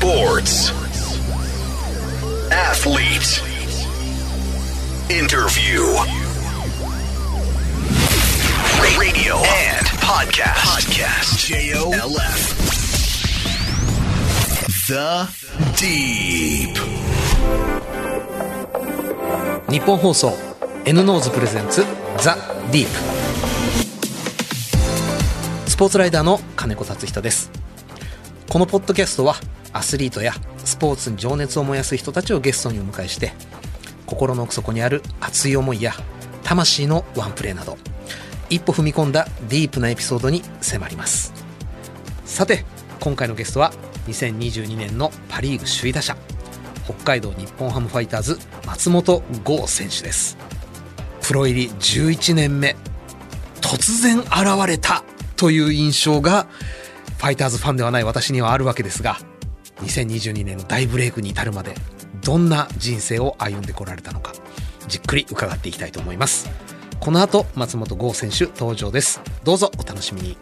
Sports. Athlete. Interview. Radio and podcast. Podcast. J-O-L-F. The Deep. 日本放送 N ノーズプレゼンツザ・ディープスポーツライダーの金子達人ですこのポッドキャストはアスリートやスポーツに情熱を燃やす人たちをゲストにお迎えして心の奥底にある熱い思いや魂のワンプレーなど一歩踏み込んだディープなエピソードに迫ります。さて今回のゲストは2022年のパ・リーグ首位打者北海道日本ハムファイターズ松本剛選手です。プロ入り11年目突然現れたという印象がファイターズファンではない私にはあるわけですが2022年の大ブレイクに至るまでどんな人生を歩んでこられたのかじっくり伺っていきたいと思います。この後松本剛選手登場です。どうぞお楽しみに。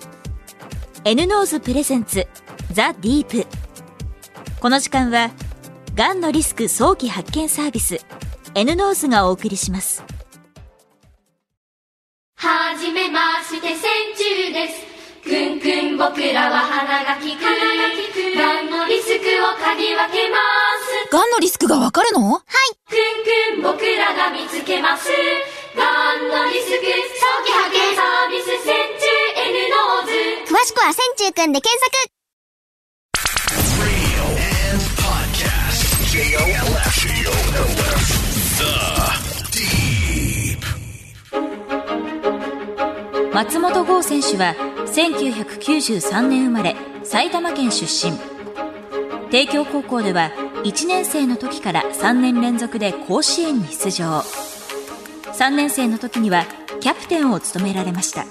N-NOSE presents The Deep。この時間はがんのリスク早期発見サービス N-NOSE がお送りします。はじめまして線虫ですくんくん僕らは鼻が利くがんのリスクを嗅ぎ分けますがんのリスクがわかるのはい。くんくん僕らが見つけますがんのリスク早期発見サービス千中 N ノーズ詳しくは千中くんで検索 Radio and podcast. J-O-L-F. J-O-L-F. The Deep. 松本剛選手は1993年生まれ埼玉県出身。帝京高校では1年生の時から3年連続で甲子園に出場。3年生の時にはキャプテンを務められました。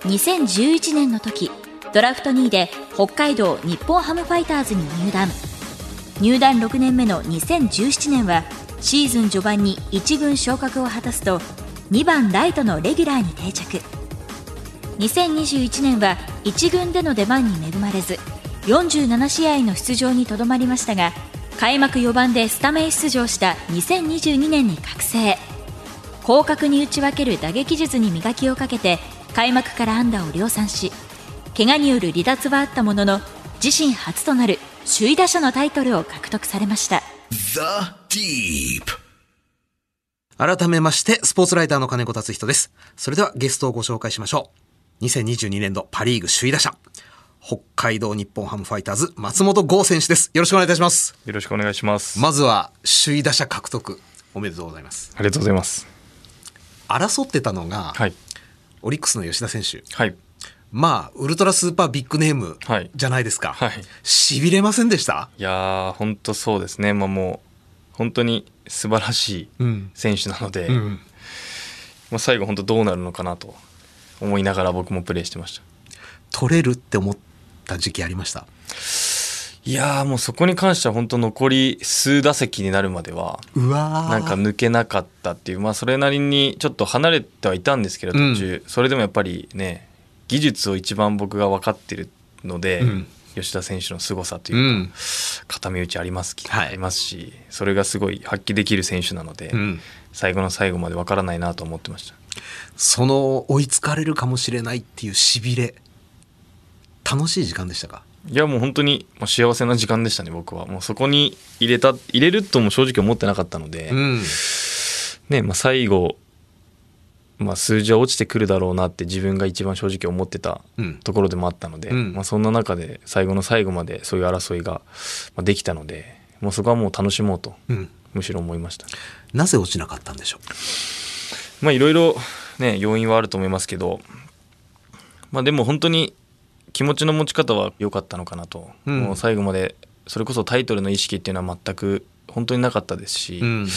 2011年の時ドラフト2位で北海道日本ハムファイターズに入団。入団6年目の2017年はシーズン序盤に1軍昇格を果たすと2番ライトのレギュラーに定着。2021年は1軍での出番に恵まれず47試合の出場にとどまりましたが開幕4番でスタメン出場した2022年に覚醒。広角に打ち分ける打撃術に磨きをかけて開幕から安打を量産し怪我による離脱はあったものの自身初となる首位打者のタイトルを獲得されました。The Deep. 改めましてスポーツライターの金子達人です。それではゲストをご紹介しましょう。2022年度パ・リーグ首位打者。北海道日本ハムファイターズ松本剛選手です。よろしくお願いいたします。よろしくお願いします。まずは首位打者獲得おめでとうございます。ありがとうございます。争ってたのが、はい。オリックスの吉田選手。はい。まあウルトラスーパービッグネームはい。じゃないですか、はい。しびれませんでした？いやー、本当そうですね。まあもう、本当に素晴らしいうん。選手なので、うん。まあ最後本当どうなるのかなと思いながら僕もプレーしてました。取れるって思った時期ありました？いやーもうそこに関しては本当残り数打席になるまでは、なんか抜けなかったっていう、まあそれなりにちょっと離れてはいたんですけど途中、それでもやっぱりね、技術を一番僕が分かってるので、うん。吉田選手の凄さとういうか、ん。固め打ちありますき、はい。ありますしそれがすごい発揮できる選手なので、うん。最後の最後までわからないなと思ってましたその追いつかれるかもしれないっていうしびれ。楽しい時間でしたか？いやもう本当にまあ幸せな時間でしたね僕は。もうそこに入れた入れるとも正直思ってなかったので、うん。ねまあ、最後、まあ、数字は落ちてくるだろうなって自分が一番正直思ってたうん。ところでもあったので、うん。まあ、そんな中で最後の最後までそういう争いがまあできたのでもうそこはもう楽しもうとうん。むしろ思いましたなぜ落ちなかったんでしょまあいろいろね要因はあると思いますけどまあでも本当に気持ちの持ち方は良かったのかなと、うん。もう最後までそれこそタイトルの意識っていうのは全く本当になかったですし、う、うん。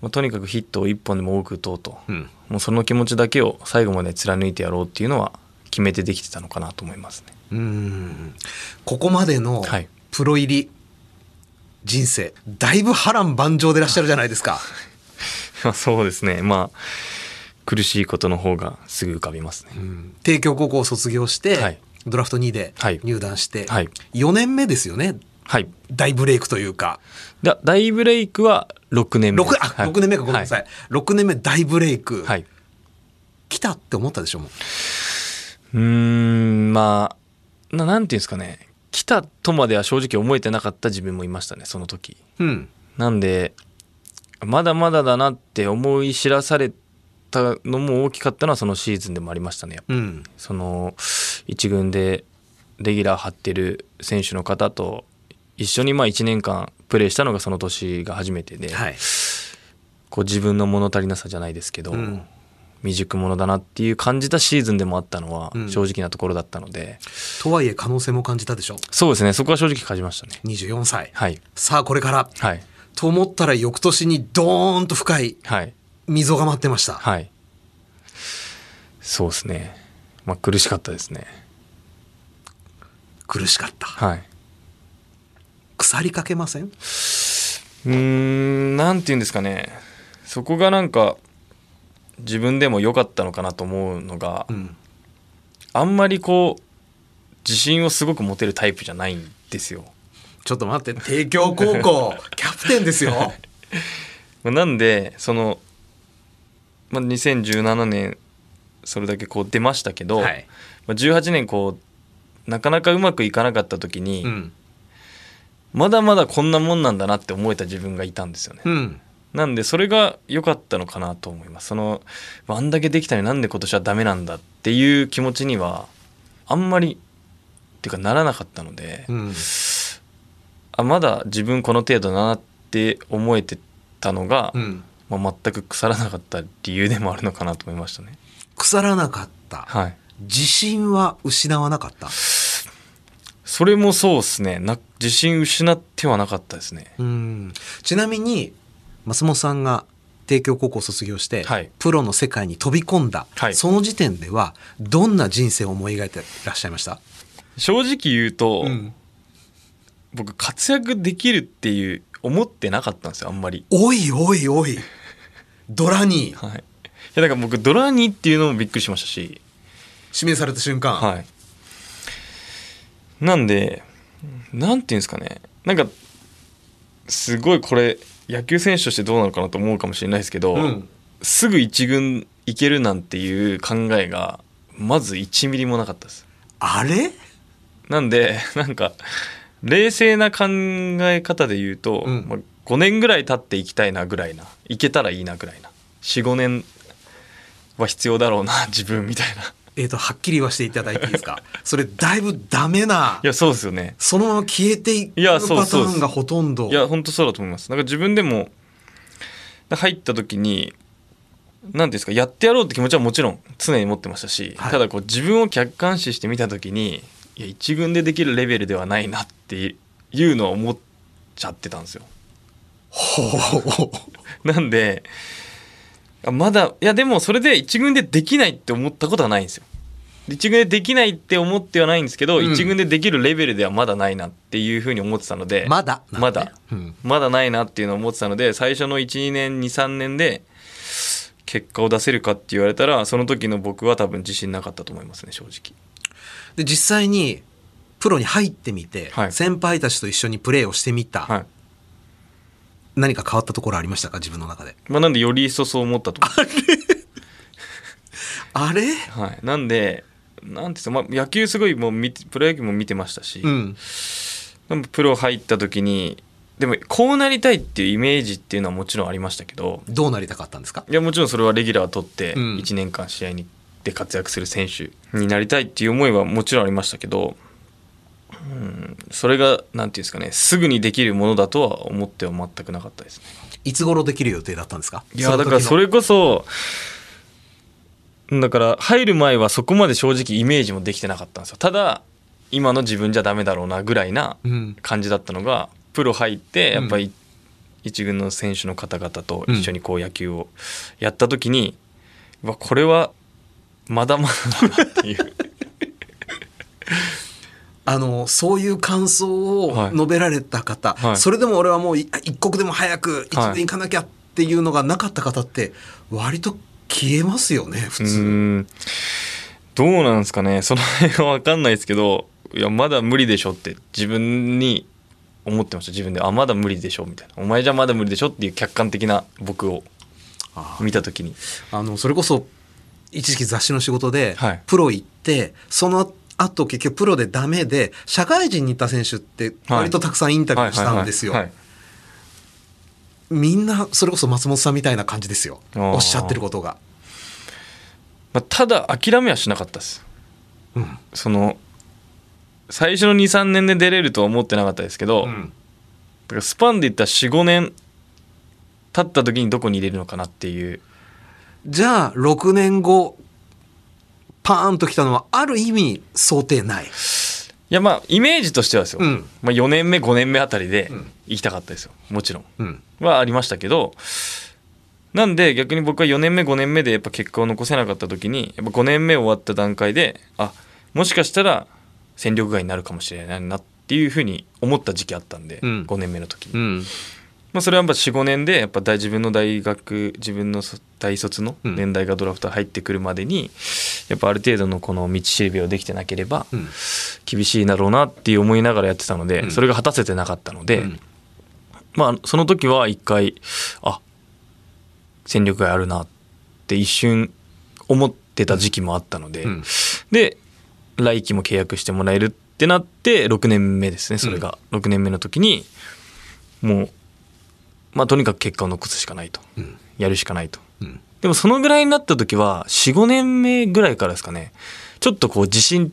まあ、とにかくヒットを1本でも多く打とうと、うん、もうその気持ちだけを最後まで貫いてやろうっていうのは決めてできてたのかなと思いますね。うん。ここまでのはい。プロ入り人生だいぶ波乱万丈でいらっしゃるじゃないですか ま あそうですね。まあ苦しいことの方がすぐ浮かびますね。帝京高校を卒業して、はい。ドラフト2位ではい。入団して、はい。4年目ですよね。はい。大ブレイクというか。だ大ブレイクは6年目。六あ、はい。六年目か。ごめんなさい。六年目大ブレイク。はい、はい、来たって思ったでしょもう。うーんまあななんていうんですかね。来たとまでは正直思えてなかった自分もいましたねその時。うん。なんでまだまだだなって思い知らされたのも大きかったのはそのシーズンでもありましたねうん。その一軍でレギュラー張ってる選手の方と一緒にまあ1年間プレーしたのがその年が初めてで、はい。こう自分の物足りなさじゃないですけど、うん。未熟者だなっていう感じたシーズンでもあったのはうん。正直なところだったので、とはいえ可能性も感じたでしょ？そうですね。そこは正直感じましたね。24歳。はい。さあこれから。はいと思ったら翌年にドーンと深いはい溝が待ってました。はいそうですねまあ苦しかったですね苦しかった。はい腐りかけません？うーんなんて言うんですかねそこがなんか自分でも良かったのかなと思うのが、うん。あんまりこう自信をすごく持てるタイプじゃないんですよ。ちょっと待って、帝京高校、キャプテンですよ。まあなんでその、まあ、2017年それだけこう出ましたけど、はい。まあ、18年こうなかなかうまくいかなかった時に、うん。まだまだこんなもんなんだなって思えた自分がいたんですよね。うん。なんでそれが良かったのかなと思います。そのあんだけできたのになんで今年はダメなんだっていう気持ちにはあんまりっていうかならなかったので、うん。あまだ自分この程度だなって思えてたのが、うん。まあ、全く腐らなかった理由でもあるのかなと思いましたね。腐らなかった。はい。自信は失わなかった？それもそうですね。な自信失ってはなかったですね。うん。ちなみに、松本さんが帝京高校を卒業して、はいプロの世界に飛び込んだ、はいその時点では、どんな人生を思い描いてらっしゃいました？正直言うと、ん僕活躍できるっていう思ってなかったんですよあんまり。おいおいおい。ドラにはい。いやだから僕ドラニーっていうのもびっくりしましたし、指名された瞬間。はい。なんで、なんていうんですかね、なんか、すごいこれ、野球選手としてどうなのかなと思うかもしれないですけど、うんすぐ一軍行けるなんていう考えが、まず1ミリもなかったです。あれ？なんで、なんか、冷静な考え方で言うと、うんまあ、5年ぐらい経っていきたいなぐらいな、いけたらいいなぐらいな、4、5年は必要だろうな、自分みたいな。えっ、と、はっきり言わせていただいていいですか？それ、だいぶダメな。いや、そうですよね。そのまま消えていくパターンがほとんど。いや本当そうだと思いますなんか自分でも入った時に何ていうんですかやってやろうって気持ちはもちろん常に持ってましたし、はいただこう自分を客観視してみた時にいや一軍でできるレベルではないなっていうのは思っちゃってたんですよ。なんであまだいやでもそれで一軍でできないって思ったことはないんですよ。一軍でできないって思ってはないんですけど、うん。一軍でできるレベルではまだないなっていうふうに思ってたのでまだまだ、うん。まだないなっていうのを思ってたので最初の12年23年で結果を出せるかって言われたらその時の僕は多分自信なかったと思いますね正直。で、実際に、プロに入ってみて、はい。先輩たちと一緒にプレーをしてみた。はい。何か変わったところありましたか？自分の中で。まあなんでより一層そう思ったと思う あれ？はい。なんでなんていうまあ、野球すごいもうプロ野球も見てましたし、うん。でもプロ入った時にでもこうなりたいっていうイメージっていうのはもちろんありましたけど。どうなりたかったんですか？いやもちろんそれはレギュラー取ってうん。1年間試合にで活躍する選手になりたいっていう思いはもちろんありましたけど、うん、それがなんていうんですかねすぐにできるものだとは思っては全くなかったですね。いつ頃できる予定だったんですか？いやだからそれ。れこそだから入る前はそこまで正直イメージもできてなかったんですよただ今の自分じゃダメだろうなぐらいなうん。感じだったのがプロ入ってやっぱり一軍の選手の方々と一緒にこう野球をやった時に、うわこれはまだまだだなっていう あの、そういう感想をはい。述べられた方、はい。それでも俺はもうい一刻でも早く一はい。軍行かなきゃっていうのがなかった方って、割と消えますよね、普う通。どうなんですかね。その辺は分かんないですけどいやまだ無理でしょって自分に思ってました。自分であまだ無理でしょみたいな。お前じゃまだ無理でしょっていう客観的な僕を見た時に。あのそれこそ一時期雑誌の仕事で、はい。プロ行ってその後結局プロでダメで社会人に行った選手って割とたくさんインタビューしたんですよ。みんなそれこそ松本さんみたいな感じですよ。おっしゃってることが。まあ、ただ諦めはしなかったです、その最初の23年で出れるとは思ってなかったですけど、だからスパンで言ったら45年経った時にどこに入れるのかなっていう。じゃあ6年後パーンときたのはある意味想定ない。いやまあイメージとしてはですよ、うん。まあ、4年目5年目あたりで行きたかったですよ。もちろん。うん。はありましたけど。なんで逆に僕は4年目5年目でやっぱ結果を残せなかった時にやっぱ5年目終わった段階であもしかしたら戦力外になるかもしれないなっていうふうに思った時期あったんで、うん。5年目の時に、うんまあ、それはやっぱ45年でやっぱ大自分の大学自分のそ大卒のうん。年代がドラフト入ってくるまでにやっぱある程度のこの道しるべをできてなければうん。厳しいだろうなっていう思いながらやってたので、うん。それが果たせてなかったので、うん。まあその時は一回あ戦力外あるなって一瞬思ってた時期もあったので、うん。で来季も契約してもらえるってなって6年目ですねそれが、6年目の時にもうまあとにかく結果を残すしかないと、うん。やるしかないと。うん。でもそのぐらいになった時は45年目ぐらいからですかねちょっとこう自信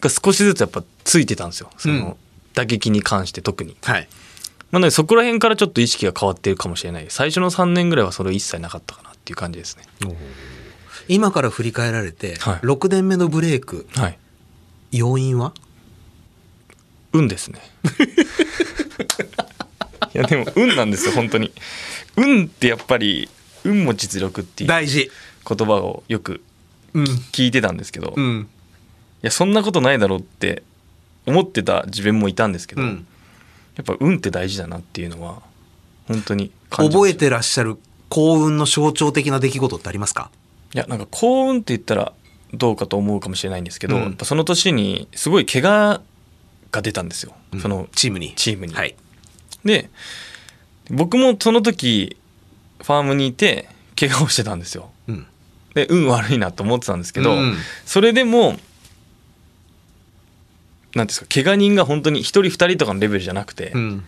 が少しずつやっぱついてたんですよ。そうん。の打撃に関して特に。はい。なのでそこら辺からちょっと意識が変わっているかもしれない。最初の3年ぐらいはそれ一切なかったかなっていう感じですね。今から振り返られて、はい。6年目のブレイクはい。要因は？運ですね いやでも運なんですよ本当に。運ってやっぱり運も実力っていう大事。言葉をよくうん。聞いてたんですけど、いうん。やそんなことないだろうって思ってた自分もいたんですけど、うん。やっぱ運って大事だなっていうのは本当に感じました覚えてらっしゃる幸運の象徴的な出来事ってありますか？いやなんか幸運って言ったらどうかと思うかもしれないんですけど、うん。やっぱその年にすごい怪我が出たんですよ、そのチームに。チームに。はいで僕もその時ファームにいて怪我をしてたんですよ。うん。で運悪いなと思ってたんですけど、うんそれでもなんていうんですか怪我人が本当に1人2人とかのレベルじゃなくて、うん。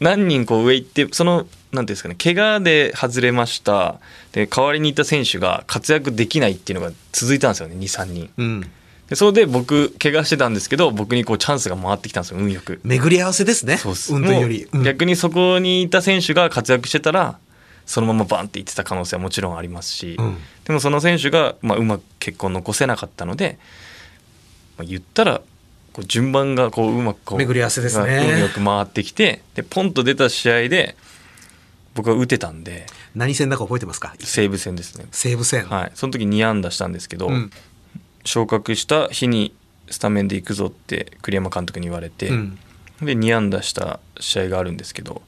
何人こう上行ってそのなんていうんですかね怪我で外れました。で代わりにいた選手が活躍できないっていうのが続いたんですよね23人。うんでそれで僕怪我してたんですけど僕にこうチャンスが回ってきたんですよ運よく。巡り合わせですね。そうっす。運とより、もううん。逆にそこにいた選手が活躍してたらそのままバンっていってた可能性はもちろんありますし、うん。でもその選手が、まあ、うまく結果を残せなかったので、まあ、言ったらこう順番がこううまくこう巡り合わせですね。運よく回ってきてでポンと出た試合で僕は打てたんで何戦だか覚えてますか？西武戦ですね、西武戦、はい、その時2安打したんですけど、うん昇格した日にスタメンで行くぞって栗山監督に言われて、うん。で2安打した試合があるんですけど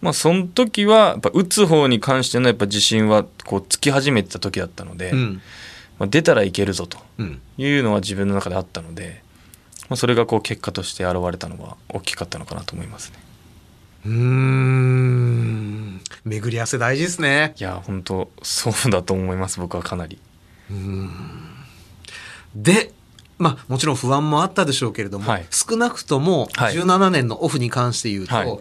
まあその時はやっぱ打つ方に関してのやっぱ自信はこうつき始めてた時だったので、うん。まあ、出たらいけるぞとうん。いうのは自分の中であったので、まあ、それがこう結果として現れたのは大きかったのかなと思いますね。うーん。巡り合わせ大事ですね。いや本当そうだと思います僕はかなり。でまあもちろん不安もあったでしょうけれども、はい。少なくともはい。17年のオフに関して言うと、はい。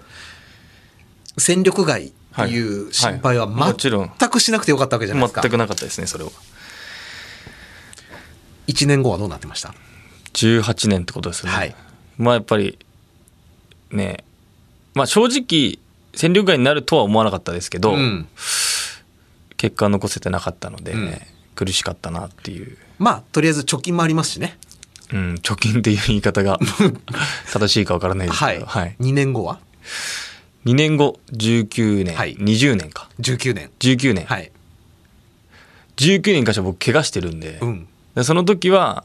戦力外っていう心配は全くしなくてよかったわけじゃないですか、全くなかったですねそれは。1年後はどうなってました？18年ってことですよね。はい。まあやっぱりねまあ正直戦力外になるとは思わなかったですけど、うん。結果残せてなかったので、うん苦しかったなっていう、まあとりあえず貯金もありますしね。うん、貯金っていう言い方が 正しいかわからないですはい、けど、はい。2年後は？2年後19年、はい。20年か。19年。19年、はい。19年に関しては僕怪我してるんで,、うん。でその時は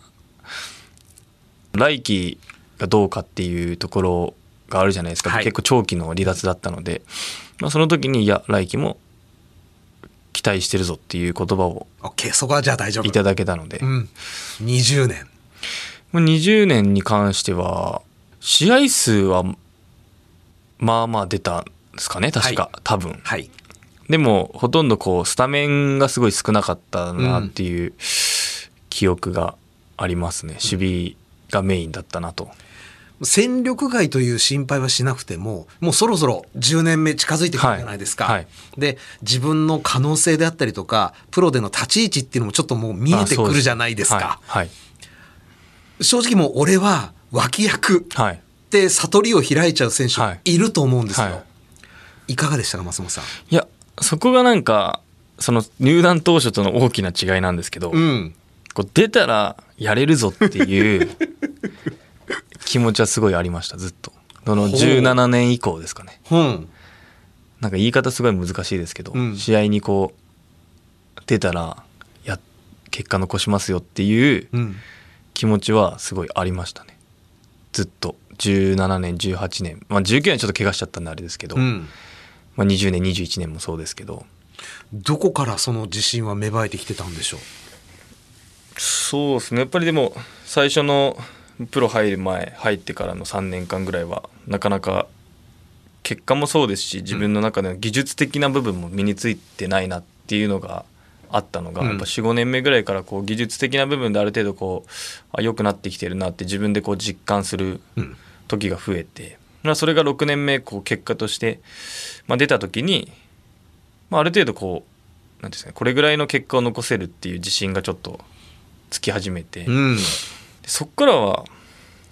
来季がどうかっていうところがあるじゃないですか、はい。結構長期の離脱だったので、まあ、その時にいや来季も期待してるぞっていう言葉を OK そこはじゃあ大丈夫。いただけたので、うん。20年。まあ20年に関しては試合数はまあまあ出たんですかね確か、は多分。はい。でもほとんどこうスタメンがすごい少なかったなっていう記憶がありますね、守備がメインだったなと戦力外という心配はしなくても、もうそろそろ10年目近づいてくるじゃないですか。はいはいで、自分の可能性であったりとか、プロでの立ち位置っていうのもちょっともう見えてくるじゃないですか。はい正直もう俺は脇役って悟りを開いちゃう選手はいいると思うんですよ。はいい、かがでしたか、松本さん？いやそこがなんかその入団当初との大きな違いなんですけど、うん。こう出たらやれるぞっていう 気持ちはすごいありましたずっと。そのほう。17年以降ですかね。うん。なんか言い方すごい難しいですけど、うん。試合にこう出たらや結果残しますよっていううん。気持ちはすごいありましたね。ずっと。17年18年。まあ19年ちょっと怪我しちゃったんであれですけど、うん。まあ、20年21年もそうですけど。どこからその自信は芽生えてきてたんでしょそうですね。やっぱりでも最初のプロ入る前入ってからの3年間ぐらいはなかなか結果もそうですし自分の中での技術的な部分も身についてないなっていうのがあったのが、うんやっぱ45年目ぐらいからこう技術的な部分である程度こうあ良くなってきてるなって自分でこう実感する。時が増えて、まあ、それが6年目こう結果として、まあ、出た時に、まあ、ある程度こうなんていうんですかねこれぐらいの結果を残せるっていう自信がちょっとつき始めて、うん。でそっからは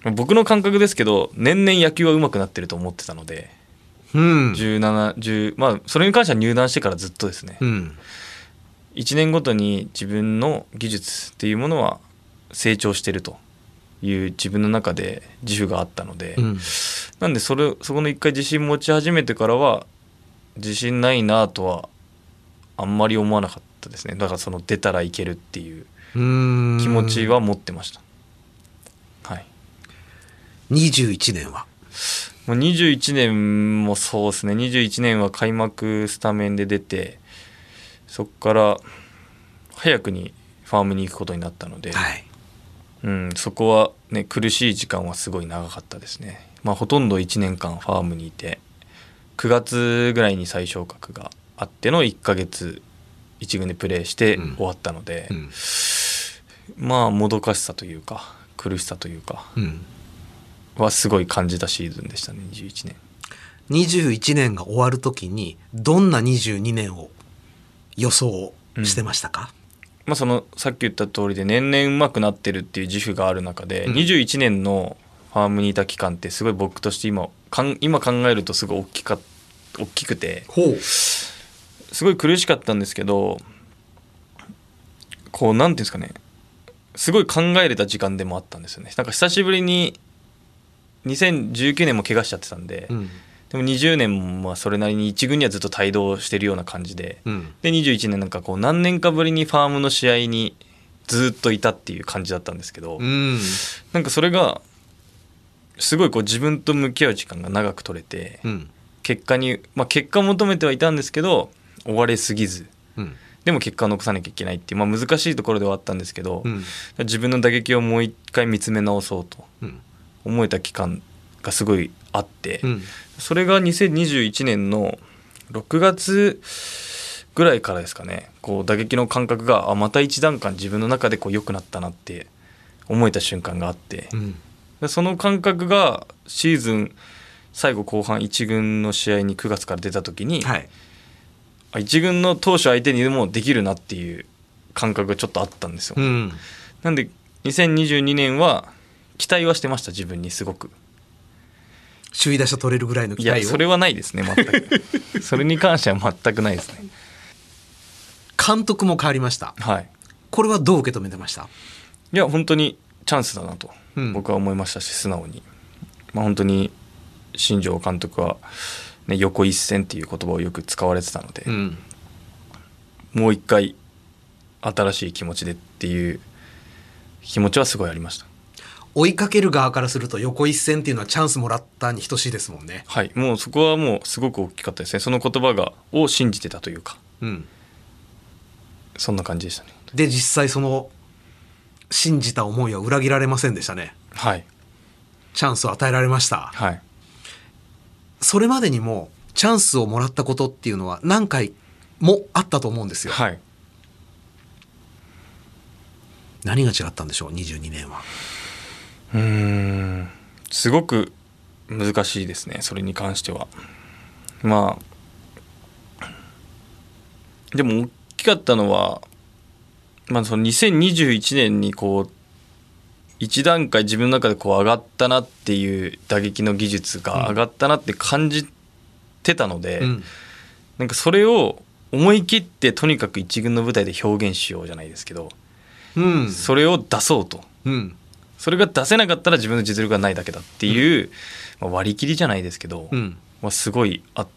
まあ僕の感覚ですけど年々野球は上手くなってると思ってたのでうん。1710まあそれに関しては入団してからずっとですね、うん。1年ごとに自分の技術っていうものは成長してるという自分の中で自負があったので、うん。なんでそれそこの一回自信持ち始めてからは自信ないなとはあんまり思わなかったですねだからその出たらいけるっていううん。気持ちは持ってました、はい21年は。もう21年もそうですね21年は開幕スタメンで出てそこから早くにファームに行くことになったので、はい。うん、そこはね苦しい時間はすごい長かったですね、まあ、ほとんど1年間ファームにいて9月ぐらいに再昇格があっての1ヶ月1軍でプレーしてうん終わったので、うん。まあもどかしさというか苦しさというかうん。はすごい感じたシーズンでしたね21年。21年が終わるときに、どんな22年を予想してましたか、まあそのさっき言った通りで年々上手くなってるっていう自負がある中で、うん。21年のファームにいた期間ってすごい僕として今かん今考えるとすごい大きか大きくて。すごい苦しかったんですけどこうなんていうんですかね。すごい考えれた時間でもあったんですよね。なんか久しぶりに2019年も怪我しちゃってたんで、うん。でも20年もまあそれなりに一軍にはずっと帯同してるような感じで、うん。で21年なんかこう何年かぶりにファームの試合にずっといたっていう感じだったんですけど、うん。なんかそれがすごいこう自分と向き合う時間が長く取れて、うん。結果に、まあ、結果を求めてはいたんですけど追われすぎずうん。でも結果を残さなきゃいけないっていう、まあ、難しいところではあったんですけど、うん。自分の打撃をもう一回見つめ直そうとうん。思えた期間がすごいあって、うん。それが2021年の6月ぐらいからですかねこう打撃の感覚があまた一段階自分の中でこう良くなったなって思えた瞬間があってうん。でその感覚がシーズン最後後半1軍の試合に9月から出た時に、はい。あ1軍の投手相手にでもできるなっていう感覚がちょっとあったんですよ。うん。なんで2022年は期待はしてました自分にすごく。首位打者取れるぐらいのい期待を？やそれはないですね全く それに関しては全くないですね監督も変わりました。はいこれはどう受け止めてました？いや本当にチャンスだなとうん僕は思いましたし、素直に、まあ、本当に新庄監督は、ね、横一線っていう言葉をよく使われてたので、うん。もう一回新しい気持ちでっていう気持ちはすごいありました追いかける側からすると横一線っていうのはチャンスもらったに等しいですもんね。はいもうそこはもうすごく大きかったですねその言葉がを信じてたというかうん。そんな感じでしたねで、実際その、信じた思いは裏切られませんでしたね。はいチャンスを与えられました。はいそれまでにもチャンスをもらったことっていうのは何回もあったと思うんですよ。はい何が違ったんでしょう？22年は。うーん。すごく難しいですねそれに関しては。まあでも大きかったのは、まあ、その2021年にこう一段階自分の中でこう上がったなっていう打撃の技術が上がったなって感じてたので、うん。なんかそれを思い切ってとにかく一軍の舞台で表現しようじゃないですけどうん。それを出そうと。うんそれが出せなかったら自分の実力がないだけだっていう、まあ、割り切りじゃないですけど、うん。まあ、すごいあっ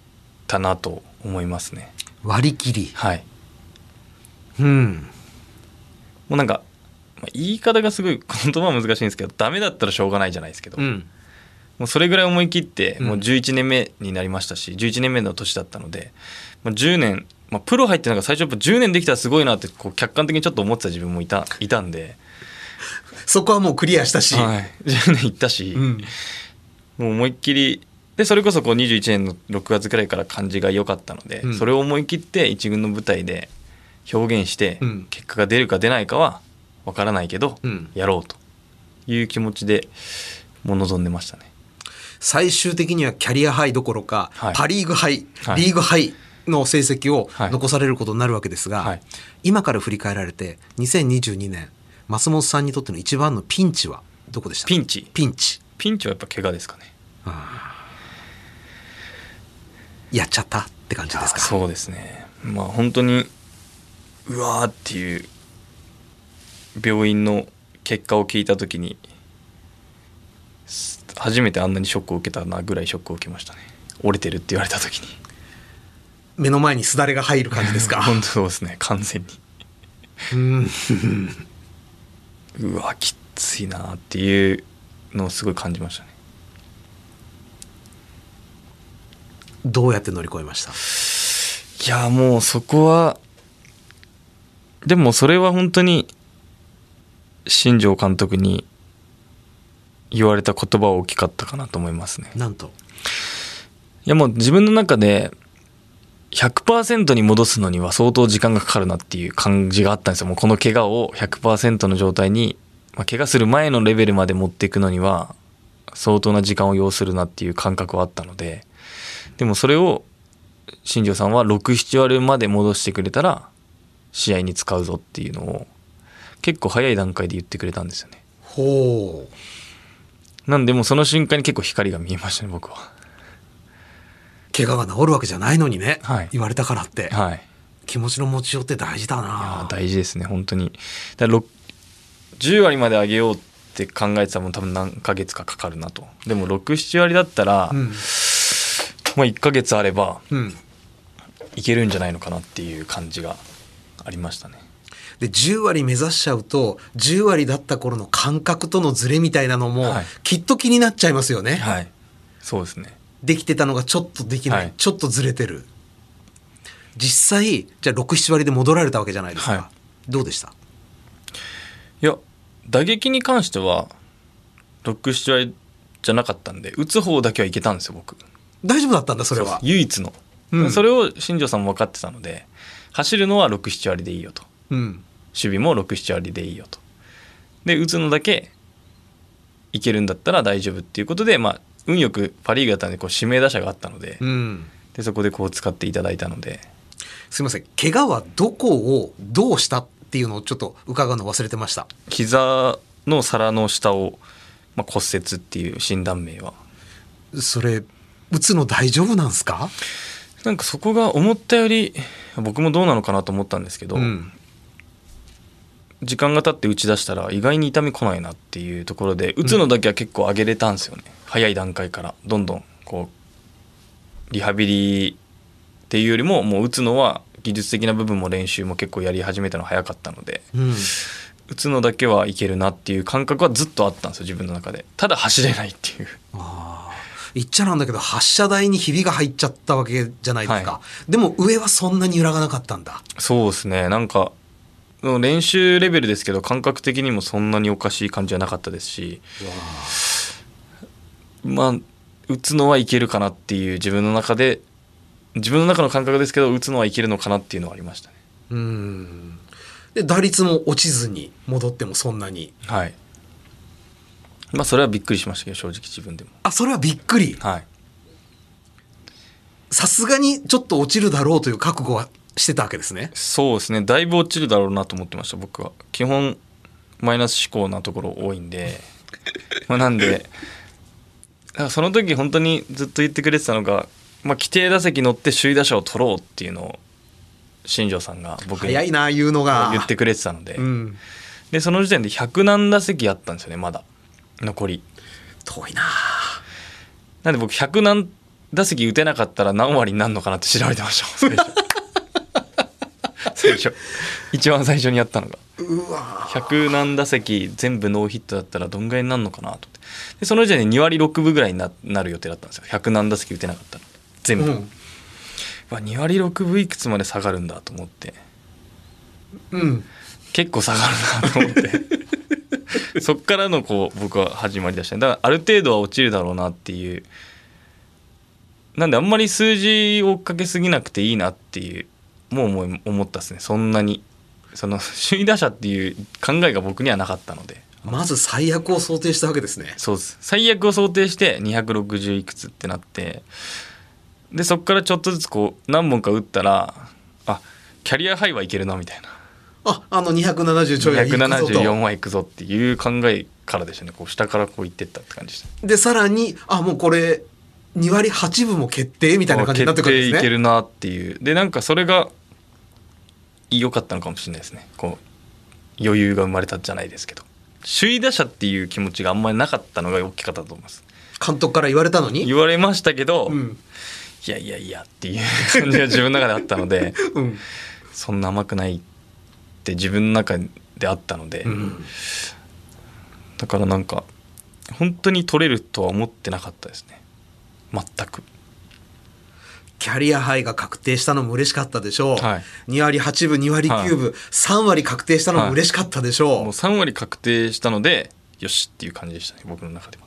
たなと思いますね。割り切り。はい。うん。もうなんか、まあ、言い方がすごい言葉は難しいんですけどダメだったらしょうがないじゃないですけど、うん。もうそれぐらい思い切ってうん。もう11年目になりましたし、11年目の年だったので、まあ、10年、まあ、プロ入ってなんか最初やっぱ10年できたらすごいなってこう客観的にちょっと思ってた自分もいたいたんで、そこはもうクリアしたし。はい、10年いったし、うん。もう思いっきりでそれこそこう21年の6月くらいから感じが良かったので、うん。それを思い切って一軍の舞台で表現して、うん。結果が出るか出ないかは分からないけど、うん。やろうという気持ちでもう望んでましたね。最終的にはキャリアハイどころか、はい。パ・リーグハイ、はい。リーグハイの成績をはい。残されることになるわけですが、はい。今から振り返られて2022年松本さんにとっての一番のピンチはどこでした？かピンチ。ピンチ。ピンチはやっぱ怪我ですかね。やっちゃったって感じですか？そうですね。まあ本当にうわーっていう病院の結果を聞いた時にす初めてあんなにショックを受けたなぐらいショックを受けましたね。折れてるって言われた時に。目の前にすだれが入る感じですか？本当そうですね。完全に。うんうわきついなっていうのをすごい感じましたね。どうやって乗り越えました？いやもうそこはでもそれは本当に新庄監督に言われた言葉は大きかったかなと思いますね。なんと？いやもう自分の中で100%に戻すのには相当時間がかかるなっていう感じがあったんですよ。もうこの怪我を100%の状態に、まあ、怪我する前のレベルまで持っていくのには相当な時間を要するなっていう感覚はあったので、でもそれを新庄さんは6、7割まで戻してくれたら試合に使うぞっていうのを結構早い段階で言ってくれたんですよね。ほうなんでもうその瞬間に結構光が見えましたね、僕は。怪我が治るわけじゃないのにね、はい。言われたからって、はい。気持ちの持ちようって大事だな。大事ですね本当に。だからろ10割まで上げようって考えてたらもう多分何ヶ月かかかるなと。でも67割だったら、うん。まあ1ヶ月あればうん。いけるんじゃないのかなっていう感じがありましたね。で10割目指しちゃうと10割だった頃の感覚とのズレみたいなのも、はい。きっと気になっちゃいますよね、はい。そうですねできてたのがちょっとできない、はい。ちょっとずれてる。実際じゃあ67割で戻られたわけじゃないですか、はどうでした？いや打撃に関しては67割じゃなかったんで打つ方だけはいけたんですよ僕。大丈夫だったんだそれは。唯一の、うん。それを新庄さんも分かってたので走るのは67割でいいよと。うん。守備も67割でいいよと。で打つのだけいけるんだったら大丈夫っていうことでまあ運よくパ・リーグだったんでこう指名打者があったので,、うん。でそこでこう使っていただいたので。すいません。怪我はどこをどうしたっていうのをちょっと伺うの忘れてました。膝の皿の下を、まあ、骨折っていう診断名は。それ打つの大丈夫なんすか？なんかそこが思ったより僕もどうなのかなと思ったんですけど、うん。時間が経って打ち出したら意外に痛み来ないなっていうところで打つのだけは結構上げれたんですよね、早い段階からどんどんこうリハビリっていうよりももう打つのは技術的な部分も練習も結構やり始めたの早かったのでうん打つのだけはいけるなっていう感覚はずっとあったんですよ自分の中で。ただ走れないっていう。言っちゃなんだけど発射台にひびが入っちゃったわけじゃないですか、はでも上はそんなに揺らがなかったんだ。そうですね。なんか練習レベルですけど感覚的にもそんなにおかしい感じはなかったですしまあ打つのはいけるかなっていう自分の中で自分の中の感覚ですけど打つのはいけるのかなっていうのはありましたね。うん。で打率も落ちずに戻ってもそんなに。はい。まあそれはびっくりしましたけど正直自分でも。あそれはびっくり？はい。さすがにちょっと落ちるだろうという覚悟はしてたわけですね。そうですね。だいぶ落ちるだろうなと思ってました僕は。基本マイナス思考なところ多いんで。まあなんでらその時本当にずっと言ってくれてたのが、まあ、規定打席乗って首位打者を取ろうっていうのを新庄さんが僕に早いな言うのが。言ってくれてたので、うん。でその時点で100何打席あったんですよねまだ。残り。遠いな。なんで僕100何打席打てなかったら何割になるのかなって調べてました 最初。一番最初にやったのが。うわ100何打席全部ノーヒットだったらどんぐらいになるのかなと思って。でその時点で2割6分ぐらいにななる予定だったんですよ。100何打席打てなかったら全部、うん。わ2割6分いくつまで下がるんだと思って。うん。結構下がるなと思って。そっからのこう僕は始まりだした。ねだからある程度は落ちるだろうなっていう。なんであんまり数字を追っかけすぎなくていいなっていうもう思い思ったですね。そんなにその 首位打者っていう考えが僕にはなかったので。まず最悪を想定したわけですね。そうです。最悪を想定して260いくつってなってでそっからちょっとずつこう何本か打ったらあキャリアハイはいけるなみたいな。ああの270ちょいはいくぞと。274はいくぞっていう考えからでしたね。こう下からこういってったって感じでした。でさらにあもうこれ2割8分も決定みたいな感じになってくるんですね。決定いけるなっていう。でなんかそれが良かったのかもしれないですね。こう余裕が生まれたじゃないですけど。首位打者っていう気持ちがあんまりなかったのが大きかったと思います。監督から言われたのに？言われましたけど、うん。いやいやいやっていう感じが自分の中であったので うん。そんな甘くないって自分の中であったので、うん。だからなんか本当に取れるとは思ってなかったですね。全くキャリアハイが確定したのも嬉しかったでしょう、はい。2割8分2割9分、3割確定したのも嬉しかったでしょう、もう3割確定したのでよしっていう感じでしたね僕の中では。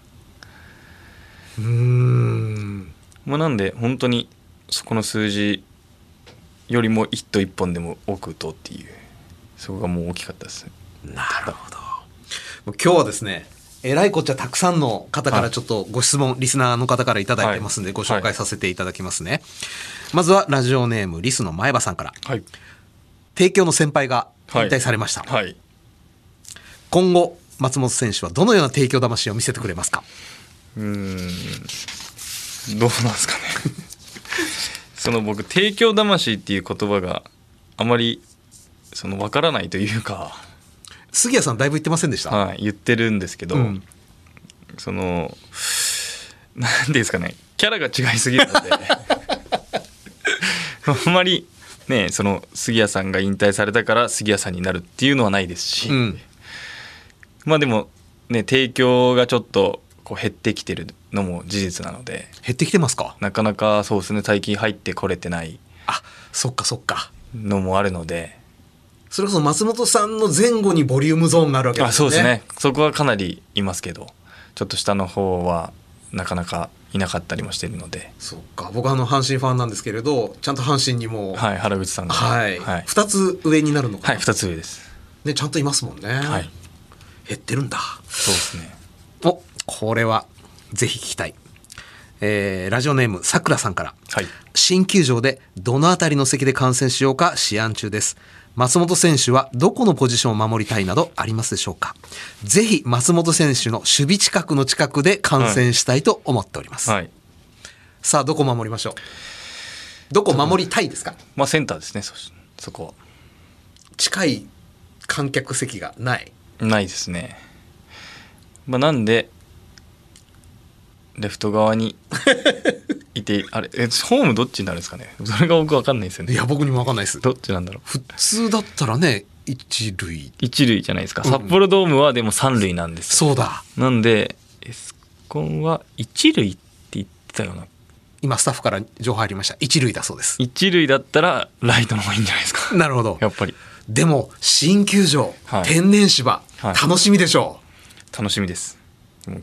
うーん。まあ、なんで本当にそこの数字よりもヒット1本でも多く打とうっていうそこがもう大きかったですなるほど。今日はですねえらいこっちゃたくさんの方からちょっとご質問、リスナーの方からいただいてますんで、はい。ご紹介させていただきますね、まずはラジオネームリスの前歯さんから。はい。帝京の先輩が引はい。退されました、はい。今後松本選手はどのような帝京魂を見せてくれますか？うーん。どうなんですかね。その僕提供魂っていう言葉があまりその分からないというか、杉谷さんだいぶ言ってませんでした、はい、言ってるんですけど、うん。そのなんていうんですかねキャラが違いすぎるので あんまりねその杉谷さんが引退されたから杉谷さんになるっていうのはないですし、うん。まあでもね提供がちょっとこう減ってきてるのも事実なので減ってきてますか？なかなかそうですね最近入ってこれてないあそっかそっか。のもあるのでそれこそ松本さんの前後にボリュームゾーンがあるわけですよね。あそうですね。そこはかなりいますけど。ちょっと下の方はなかなかいなかったりもしてるので、そっか。僕はあの阪神ファンなんですけれどちゃんと阪神にも。はい、原口さんが。はい、はい、2つ上になるのかな、はい、2つ上です。ね、ちゃんといますもんね、はい。減ってるんだ。そうですね。おこれはぜひ聞きたい、えーラジオネームさくらさんから。はい。新球場でどのあたりの席で観戦しようか試案中です松本選手はどこのポジションを守りたいなどありますでしょうか？ぜひ松本選手の守備近くの近くで観戦したいと思っております、はい。さあどこ守りましょう？どこ守りたいですか？まあセンターですね。そこ近い観客席がない。はないですね。まあなんでレフト側にいてあれえホームどっちになるんですかね？それが僕分かんないですよね。いや僕にも分かんないです。どっちなんだろう？普通だったらね一塁。一塁じゃないですか。うん。札幌ドームはでも三塁なんですよ。そうだ。なんでエスコンは一塁って言ってたような。今スタッフから情報入りました。一塁だそうです。一塁だったらライトの方がいいんじゃないですか。なるほど。やっぱり。でも新球場、はい。天然芝、はい。楽しみでしょ楽しみです。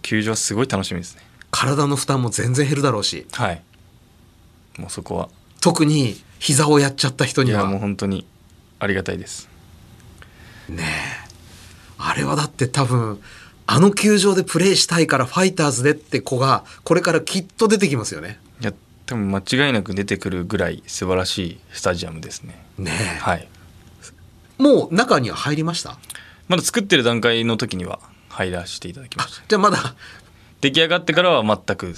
球場はすごい楽しみですね体の負担も全然減るだろうし。はい。もうそこは。特に膝をやっちゃった人いやにはもう本当にありがたいです。ねえ。あれはだって多分あの球場でプレーしたいからファイターズでって子がこれからきっと出てきますよね。いや多分間違いなく出てくるぐらい素晴らしいスタジアムですね。ねえ、はい。もう中には入りました？まだ作ってる段階の時には入らせていただきまあした。じゃあまだ出来上がってからは全く。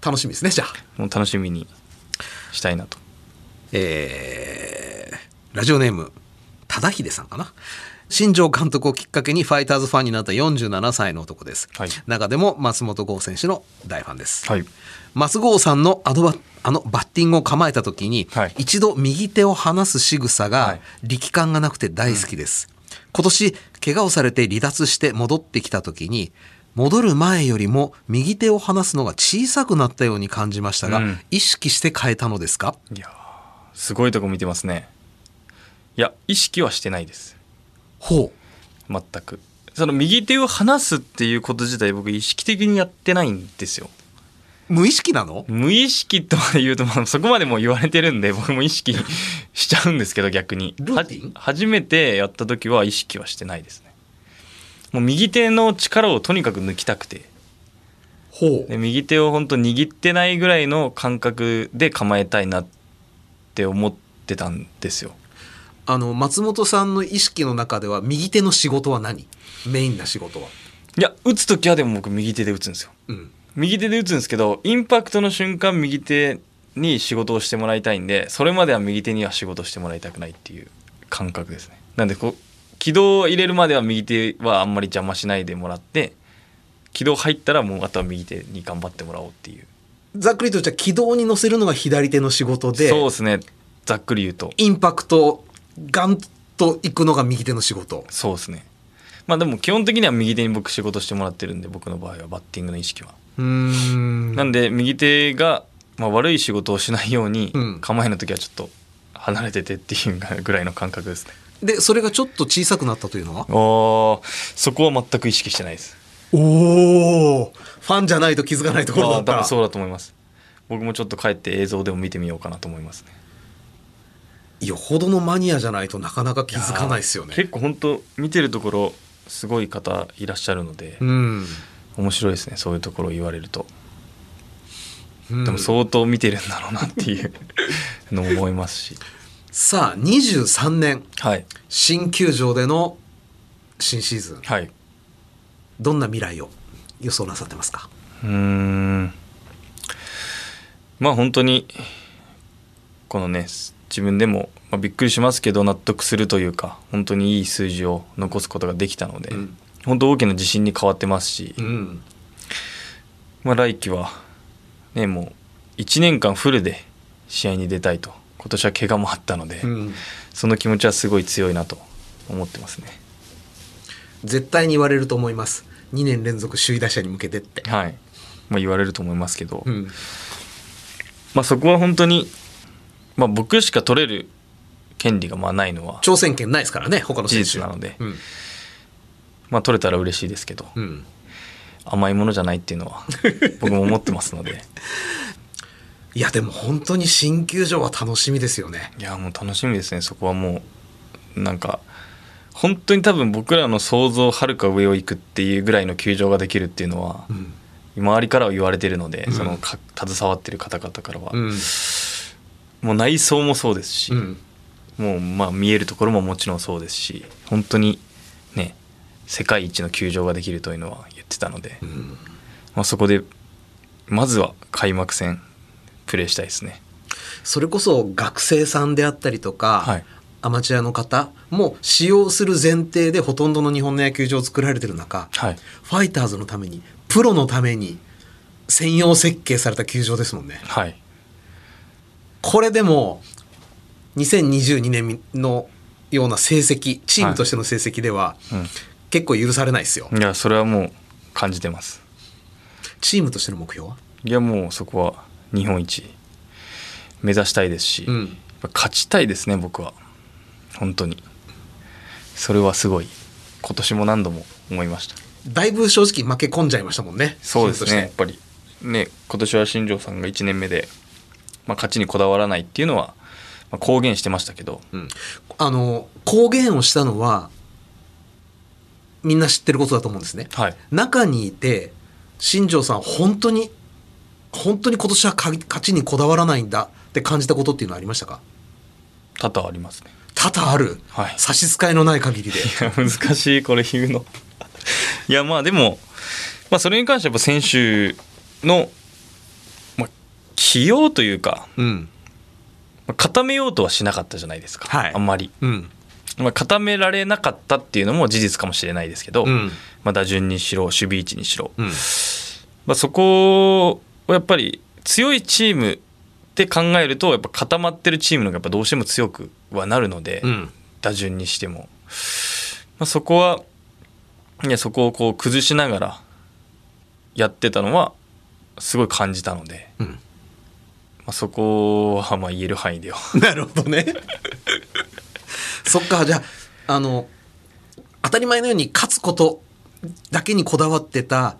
楽しみですねじゃあ。もう楽しみにしたいなと。えーラジオネーム忠秀さんかな。新庄監督をきっかけにファイターズファンになった47歳の男です、はい。中でも松本剛選手の大ファンです、はい。松剛さんのアドバあのバッティングを構えた時に、はい。一度右手を離す仕草はがい。力感がなくて大好きです、今年怪我をされて離脱して戻ってきた時に戻る前よりも右手を離すのが小さくなったように感じましたが、うん。意識して変えたのですか？いやーすごいとこ見てますね。いや意識はしてないです。ほう。全く。その右手を離すっていうこと自体僕意識的にやってないんですよ。無意識なの？無意識とまで言うと、まあ、そこまでもう言われてるんで僕も意識しちゃうんですけど逆に。ルーティン？は初めてやった時は意識はしてないですねもう右手の力をとにかく抜きたくて。ほで右手を本当握ってないぐらいの感覚で構えたいなって思ってたんですよ。あの松本さんの意識の中では右手の仕事は何？メインな仕事は？いや打つ時はでも僕右手で打つんですよ。うん。右手で打つんですけどインパクトの瞬間右手に仕事をしてもらいたいんでそれまでは右手には仕事してもらいたくないっていう感覚ですね。なんでこう軌道を入れるまでは右手はあんまり邪魔しないでもらって軌道入ったらもうあとは右手に頑張ってもらおうっていう。ざっくりとじゃあ軌道に乗せるのが左手の仕事でそうですね。ざっくり言うと。インパクトガンといくのが右手の仕事。そうですね。まあでも基本的には右手に僕仕事してもらってるんで僕の場合はバッティングの意識は。うーん。なんで右手が、まあ、悪い仕事をしないようにうん。構えの時はちょっと離れててっていうぐらいの感覚ですねでそれがちょっと小さくなったというのは？あーそこは全く意識してないです。おおファンじゃないと気づかないところだった。多分そうだと思います。僕もちょっと帰って映像でも見てみようかなと思いますね。よほどのマニアじゃないとなかなか気づかないですよね。結構本当見てるところすごい方いらっしゃるので、うん、面白いですねそういうところを言われると。うん。でも相当見てるんだろうなっていうのも思いますしさあ23年。はい。新球場での新シーズン。はい。どんな未来を予想なさってますか？うーん。まあ本当にこのね自分でも、まあ、びっくりしますけど納得するというか本当にいい数字を残すことができたので、うん。本当大きな自信に変わってますし、ん。まあ、来季はねもう1年間フルで試合に出たいと今年は怪我もあったので、うん。その気持ちはすごい強いなと思ってますね。絶対に言われると思います。2年連続首位打者に向けてって。はい。まあ、言われると思いますけど、うん。まあ、そこは本当に、まあ、僕しか取れる権利がまあないのは、挑戦権ないですからね他の選手。事実なので。うん。まあ、取れたら嬉しいですけど、うん。甘いものじゃないっていうのは僕も思ってますので いやでも本当に新球場は楽しみですよね。いやもう楽しみですね。そこはもうなんか本当に多分僕らの想像をはるか上を行くっていうぐらいの球場ができるっていうのは、ん。周りからは言われてるので、ん。そのか携わってる方々からは、うん。もう内装もそうですし、うん。もうまあ見えるところももちろんそうですし本当にね世界一の球場ができるというのは言ってたので、まあ、そこでまずは開幕戦プレーしたいですね。それこそ学生さんであったりとか、はい。アマチュアの方も使用する前提でほとんどの日本の野球場を作られてる中、はい。ファイターズのためにプロのために専用設計された球場ですもんね。はい。これでも2022年のような成績チームとしての成績では、うん。結構許されないですよ。いやそれはもう感じてます。チームとしての目標は？いやもうそこは日本一目指したいですし、うん。勝ちたいですね僕は。本当に。それはすごい。今年も何度も思いました。だいぶ正直負け込んじゃいましたもんね。そうですねやっぱり。ね今年は新庄さんが1年目で、まあ、勝ちにこだわらないっていうのは、まあ、公言してましたけど。うん。あの、公言をしたのは、みんな知ってることだと思うんですね。はい。中にいて、新庄さん本当に、本当に今年はか勝ちにこだわらないんだって感じたことっていうのはありましたか？多々ありますね多々ある？はい差し支えのない限りで。いや難しいこれ言うの いやまあでも、まあ、それに関してはやっぱ選手の、まあ、起用というか、うん。まあ固めようとはしなかったじゃないですか、はいあんまり、うん。まあ、固められなかったっていうのも事実かもしれないですけど、うんまあ、打順にしろ守備位置にしろ、うん。まあ、そこをやっぱり強いチームって考えるとやっぱ固まってるチームの方がやっぱどうしても強くはなるので、うん。打順にしても、まあ、そこはいやそこをこう崩しながらやってたのはすごい感じたので、うんまあ、そこはまあ言える範囲では なるほどね。そっか、じゃあ、あの、当たり前のように勝つことだけにこだわってた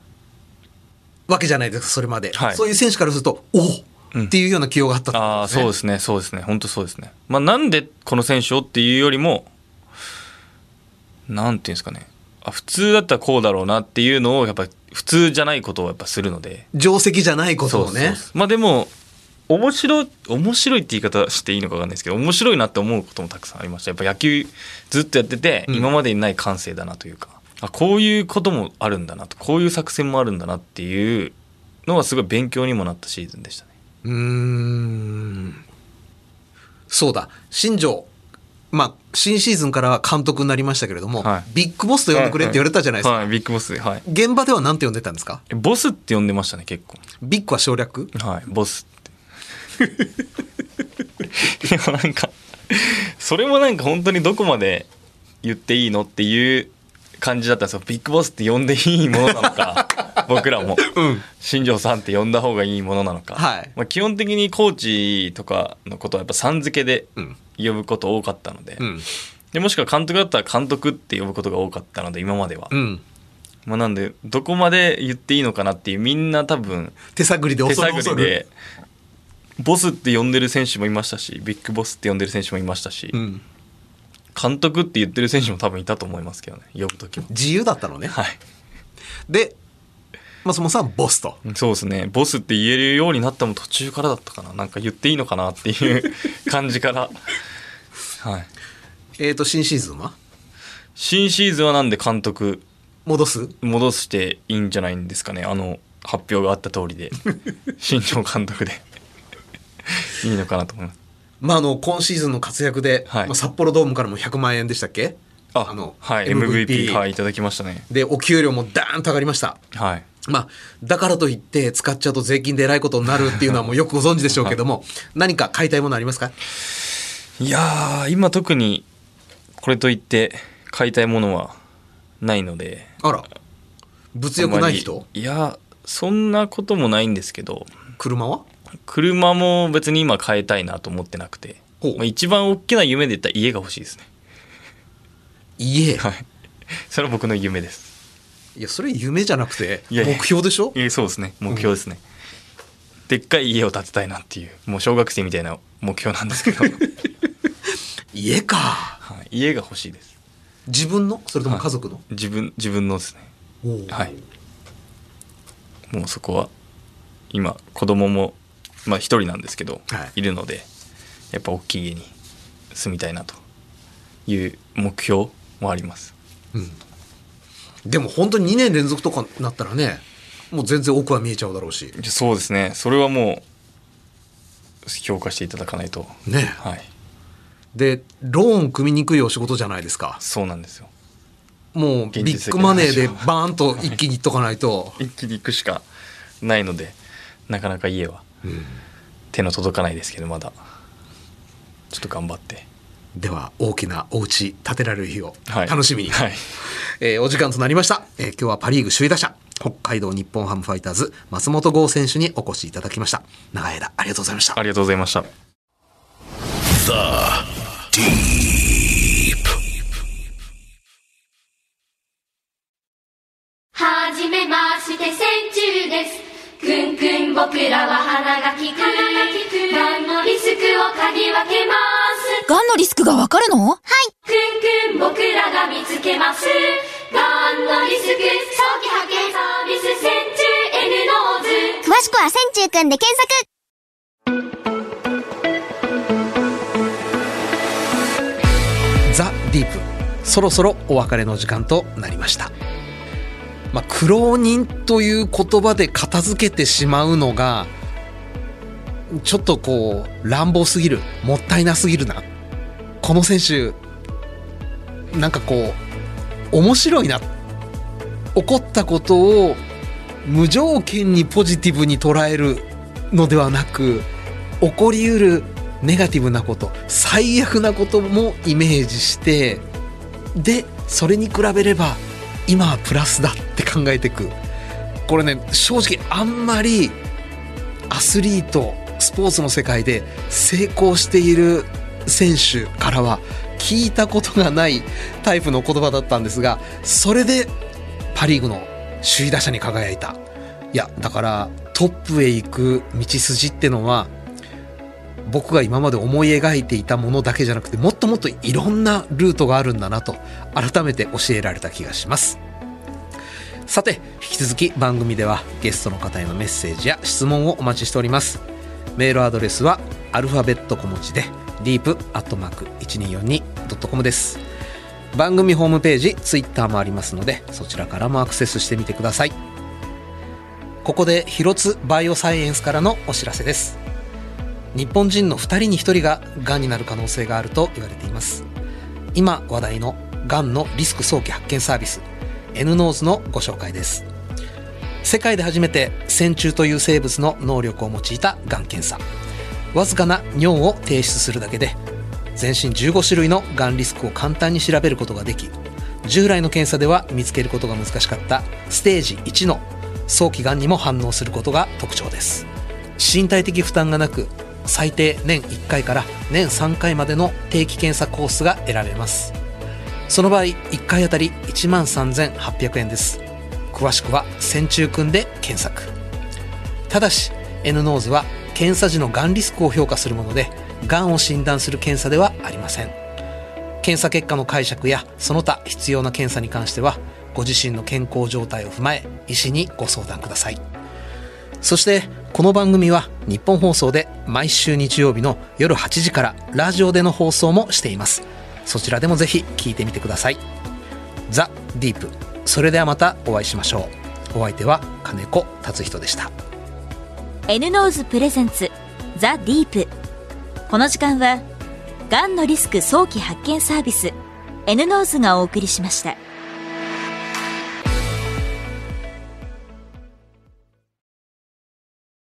わけじゃないですか、それまで。はい。そういう選手からすると、おっていうような起用があったってことああそうですね。そうですね。本当そうですね。まあなんでこの選手をっていうよりもなんていうんですかね。あ普通だったらこうだろうなっていうのをやっぱ普通じゃないことをやっぱするので。定石じゃないことをね。そうそうまあでも面白い面白いって言い方していいのか分かんないですけど面白いなって思うこともたくさんありました。やっぱ野球ずっとやってて、うん。今までにない感性だなというかあこういうこともあるんだなとこういう作戦もあるんだなっていうのはすごい勉強にもなったシーズンでしたね。うーん。そうだ、新庄。まあ、新シーズンからは監督になりましたけれども、はい。ビッグボスと呼んでくれって言われたじゃないですか。はい、ビッグボスはい。現場では何て呼んでたんですか？えボスって呼んでましたね結構。ビッグは省略？はいボスって。でもなんかそれもなんか本当にどこまで言っていいのっていう感じだったんですよ。ビッグボスって呼んでいいものなのか。僕らも、新庄さんって呼んだ方がいいものなのか、はい。まあ、基本的にコーチとかのことはやっぱさん付けでうん。呼ぶこと多かったので,、うん。でもしくは監督だったら監督って呼ぶことが多かったので今までは、うん。まあ、なんでどこまで言っていいのかなっていうみんな多分手探りで手。探りでボスって呼んでる選手もいましたしビッグボスって呼んでる選手もいましたし、うん。監督って言ってる選手も多分いたと思いますけどね。呼ぶ時も。自由だったのね。はい。で、松本さんボスと。そうですね。ボスって言えるようになったのも途中からだったかな。なんか言っていいのかなっていう 感じから。はい。えっ、と、新シーズンは？新シーズンはなんで監督戻す？戻していいんじゃないんですかね。あの発表があった通りで。新庄監督で。いいのかなと思いますまあ、あの、今シーズンの活躍で、はい。まあ、札幌ドームからも100万円でしたっけ？あの、はい。MVP はいいただきましたね。で、お給料もダーンと上がりました。はい。まあ、だからといって使っちゃうと税金でえらいことになるっていうのはもうよくご存知でしょうけども、何か買いたいものありますか？いやー今特にこれといって買いたいものはないので。あら、物欲ない人？いやそんなこともないんですけど。車は？車も別に今買いたいなと思ってなくて。まあ一番大きな夢で言ったら家が欲しいですね。家？はい。それは僕の夢です。いや、それ夢じゃなくて、いやいや。目標でしょ？えーそうですね。目標ですね、でっかい家を建てたいなっていう。もう小学生みたいな目標なんですけど、家か。はい、家が欲しいです。自分の？それとも家族の、自分自分のですね。はい。もうそこは今子供もまあ一人なんですけど、はい。い、るのでやっぱ大きい家に住みたいなという目標もあります。でも本当に2年連続とかなったらね、もう全然奥は見えちゃうだろうし。そうですね。それはもう評価していただかないと。ね。はい。で、ローン組みにくいお仕事じゃないですか。そうなんですよ。もうビッグマネーでバーンと一気にいっとかないと。一気に行くしかないのでなかなか家は手の届かないですけどまだ。ちょっと頑張って。では大きなお家建てられる日をはい。楽しみに、はい。えーお時間となりました、えー今日はパ・リーグ首位打者北海道日本ハムファイターズ松本剛選手にお越しいただきました。長い間ありがとうございました。ありがとうございました。The Deep. 僕らは鼻が利く。がんのリスクを嗅ぎ分けます。がんのリスクがわかるの？はい。くんくん僕らが見つけます。がんのリスク早期発見サービスセンチュー N ノーズ詳しくは千中くんで検索。 The Deep。そろそろお別れの時間となりましたまあ苦労人という言葉で片付けてしまうのがちょっとこう乱暴すぎるもったいなすぎるな。この選手なんかこう面白いな。起こったことを無条件にポジティブに捉えるのではなく起こりうるネガティブなこと最悪なこともイメージしてでそれに比べれば今はプラスだって考えていく。これね正直あんまりアスリートスポーツの世界で成功している選手からは聞いたことがないタイプの言葉だったんですがそれでパ・リーグの首位打者に輝いた。いやだからトップへ行く道筋ってのは僕が今まで思い描いていたものだけじゃなくてもっともっといろんなルートがあるんだなと改めて教えられた気がします。さて引き続き番組ではゲストの方へのメッセージや質問をお待ちしております。メールアドレスはアルファベット小文字で deep.1242.com です。番組ホームページツイッターもありますのでそちらからもアクセスしてみてください。ここで広津バイオサイエンスからのお知らせです。日本人の2人に1人ががんになる可能性があると言われています。今話題のがんのリスク早期発見サービス N ノーズのご紹介です。世界で初めて線虫という生物の能力を用いたがん検査。わずかな尿を提出するだけで全身15種類のがんリスクを簡単に調べることができ従来の検査では見つけることが難しかったステージ1の早期がんにも反応することが特徴です。身体的負担がなく最低年1回から年3回までの定期検査コースが得られます。その場合1回あたり1万3800円です。詳しくは線虫くんで検索。ただし N ノーズは検査時のがんリスクを評価するものでがんを診断する検査ではありません。検査結果の解釈やその他必要な検査に関してはご自身の健康状態を踏まえ医師にご相談ください。そしてこの番組は日本放送で毎週日曜日の夜8時からラジオでの放送もしています。そちらでもぜひ聞いてみてください。 The Deep。それではまたお会いしましょう。お相手は金子達仁でした。 N-NOSE presents The Deep。この時間はがんのリスク早期発見サービス N-NOSE がお送りしました。